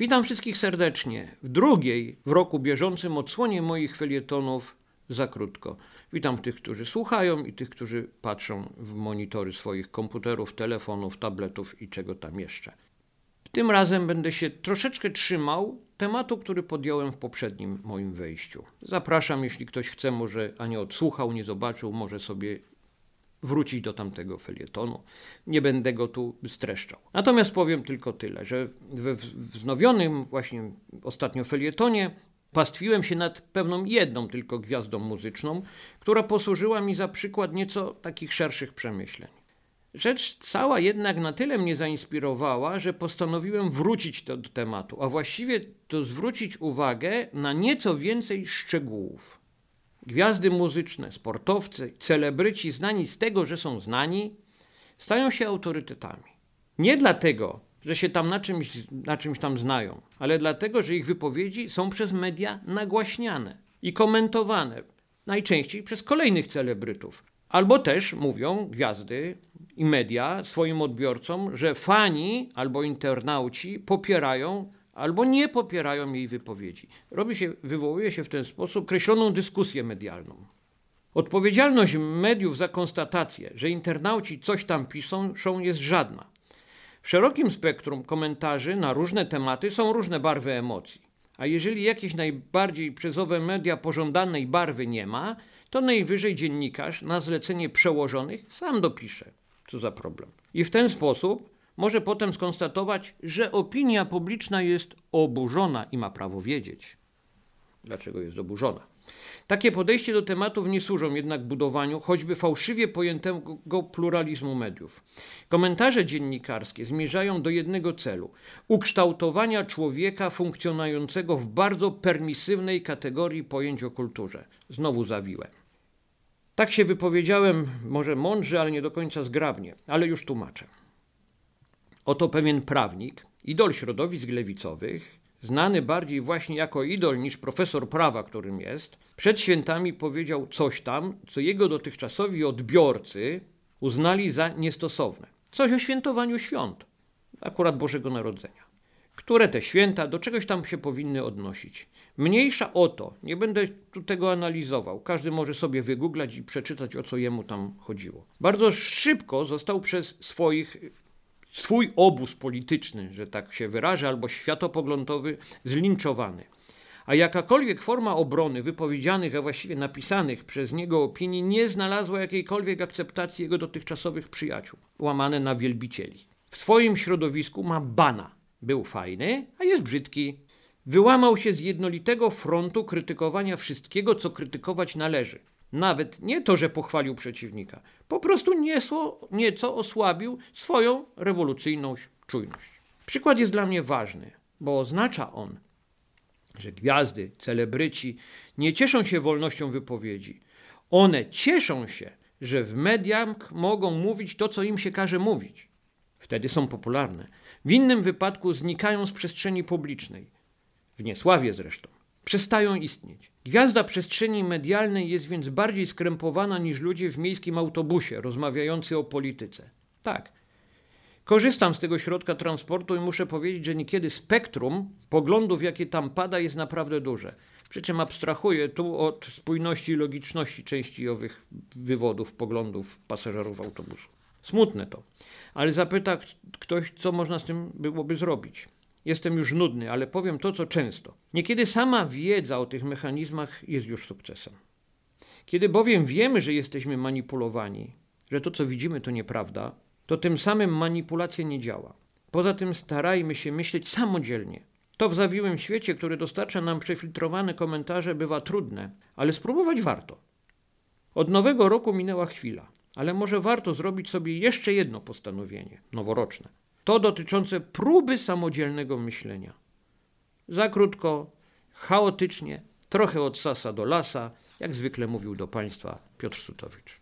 Witam wszystkich serdecznie w drugiej w roku bieżącym odsłonie moich felietonów za krótko. Witam tych, którzy słuchają i tych, którzy patrzą w monitory swoich komputerów, telefonów, tabletów i czego tam jeszcze. Tym razem będę się troszeczkę trzymał tematu, który podjąłem w poprzednim moim wejściu. Zapraszam, jeśli ktoś chce, może, a nie odsłuchał, nie zobaczył, może sobie wrócić do tamtego felietonu. Nie będę go tu streszczał. Natomiast powiem tylko tyle, że we wznowionym właśnie ostatnio felietonie pastwiłem się nad pewną jedną tylko gwiazdą muzyczną, która posłużyła mi za przykład nieco takich szerszych przemyśleń. Rzecz cała jednak na tyle mnie zainspirowała, że postanowiłem wrócić do, do tematu, a właściwie to zwrócić uwagę na nieco więcej szczegółów. Gwiazdy muzyczne, sportowcy, celebryci znani z tego, że są znani, stają się autorytetami. Nie dlatego, że się tam na czymś, na czymś tam znają, ale dlatego, że ich wypowiedzi są przez media nagłaśniane i komentowane, najczęściej przez kolejnych celebrytów. Albo też mówią gwiazdy i media swoim odbiorcom, że fani albo internauci popierają albo nie popierają jej wypowiedzi. Robi się, wywołuje się w ten sposób określoną dyskusję medialną. Odpowiedzialność mediów za konstatację, że internauci coś tam piszą, jest żadna. W szerokim spektrum komentarzy na różne tematy są różne barwy emocji. A jeżeli jakieś najbardziej przez owe media pożądanej barwy nie ma, to najwyżej dziennikarz na zlecenie przełożonych sam dopisze. Co za problem. I w ten sposób może potem skonstatować, że opinia publiczna jest oburzona i ma prawo wiedzieć, dlaczego jest oburzona. Takie podejście do tematów nie służą jednak budowaniu choćby fałszywie pojętego pluralizmu mediów. Komentarze dziennikarskie zmierzają do jednego celu ukształtowania człowieka funkcjonującego w bardzo permisywnej kategorii pojęć o kulturze. Znowu zawiłem. Tak się wypowiedziałem, może mądrze, ale nie do końca zgrabnie, ale już tłumaczę. Oto pewien prawnik, idol środowisk lewicowych, znany bardziej właśnie jako idol niż profesor prawa, którym jest, przed świętami powiedział coś tam, co jego dotychczasowi odbiorcy uznali za niestosowne. Coś o świętowaniu świąt, akurat Bożego Narodzenia. Które te święta do czegoś tam się powinny odnosić. Mniejsza o to, nie będę tu tego analizował. Każdy może sobie wygooglać i przeczytać, o co jemu tam chodziło. Bardzo szybko został przez swoich swój obóz polityczny, że tak się wyrażę, albo światopoglądowy, zlinczowany. A jakakolwiek forma obrony wypowiedzianych, a właściwie napisanych przez niego opinii nie znalazła jakiejkolwiek akceptacji jego dotychczasowych przyjaciół, łamane na wielbicieli. W swoim środowisku ma bana. Był fajny, a jest brzydki. Wyłamał się z jednolitego frontu krytykowania wszystkiego, co krytykować należy. Nawet nie to, że pochwalił przeciwnika, po prostu nieco, nieco osłabił swoją rewolucyjną czujność. Przykład jest dla mnie ważny, bo oznacza on, że gwiazdy, celebryci nie cieszą się wolnością wypowiedzi. One cieszą się, że w mediach mogą mówić to, co im się każe mówić. Wtedy są popularne. W innym wypadku znikają z przestrzeni publicznej. W niesławie zresztą przestają istnieć. Gwiazda przestrzeni medialnej jest więc bardziej skrępowana niż ludzie w miejskim autobusie rozmawiający o polityce. Tak. Korzystam z tego środka transportu i muszę powiedzieć, że niekiedy spektrum poglądów, jakie tam pada, jest naprawdę duże. Przy czym abstrahuję tu od spójności i logiczności części owych wywodów, poglądów pasażerów autobusu. Smutne to. Ale zapyta ktoś, co można z tym byłoby zrobić. Jestem już nudny, ale powiem to, co często. Niekiedy sama wiedza o tych mechanizmach jest już sukcesem. Kiedy bowiem wiemy, że jesteśmy manipulowani, że to, co widzimy, to nieprawda, to tym samym manipulacja nie działa. Poza tym starajmy się myśleć samodzielnie. To w zawiłym świecie, który dostarcza nam przefiltrowane komentarze, bywa trudne, ale spróbować warto. Od nowego roku minęła chwila, ale może warto zrobić sobie jeszcze jedno postanowienie noworoczne to dotyczące próby samodzielnego myślenia. Za krótko, chaotycznie, trochę od sasa do lasa, jak zwykle mówił do Państwa Piotr Sutowicz.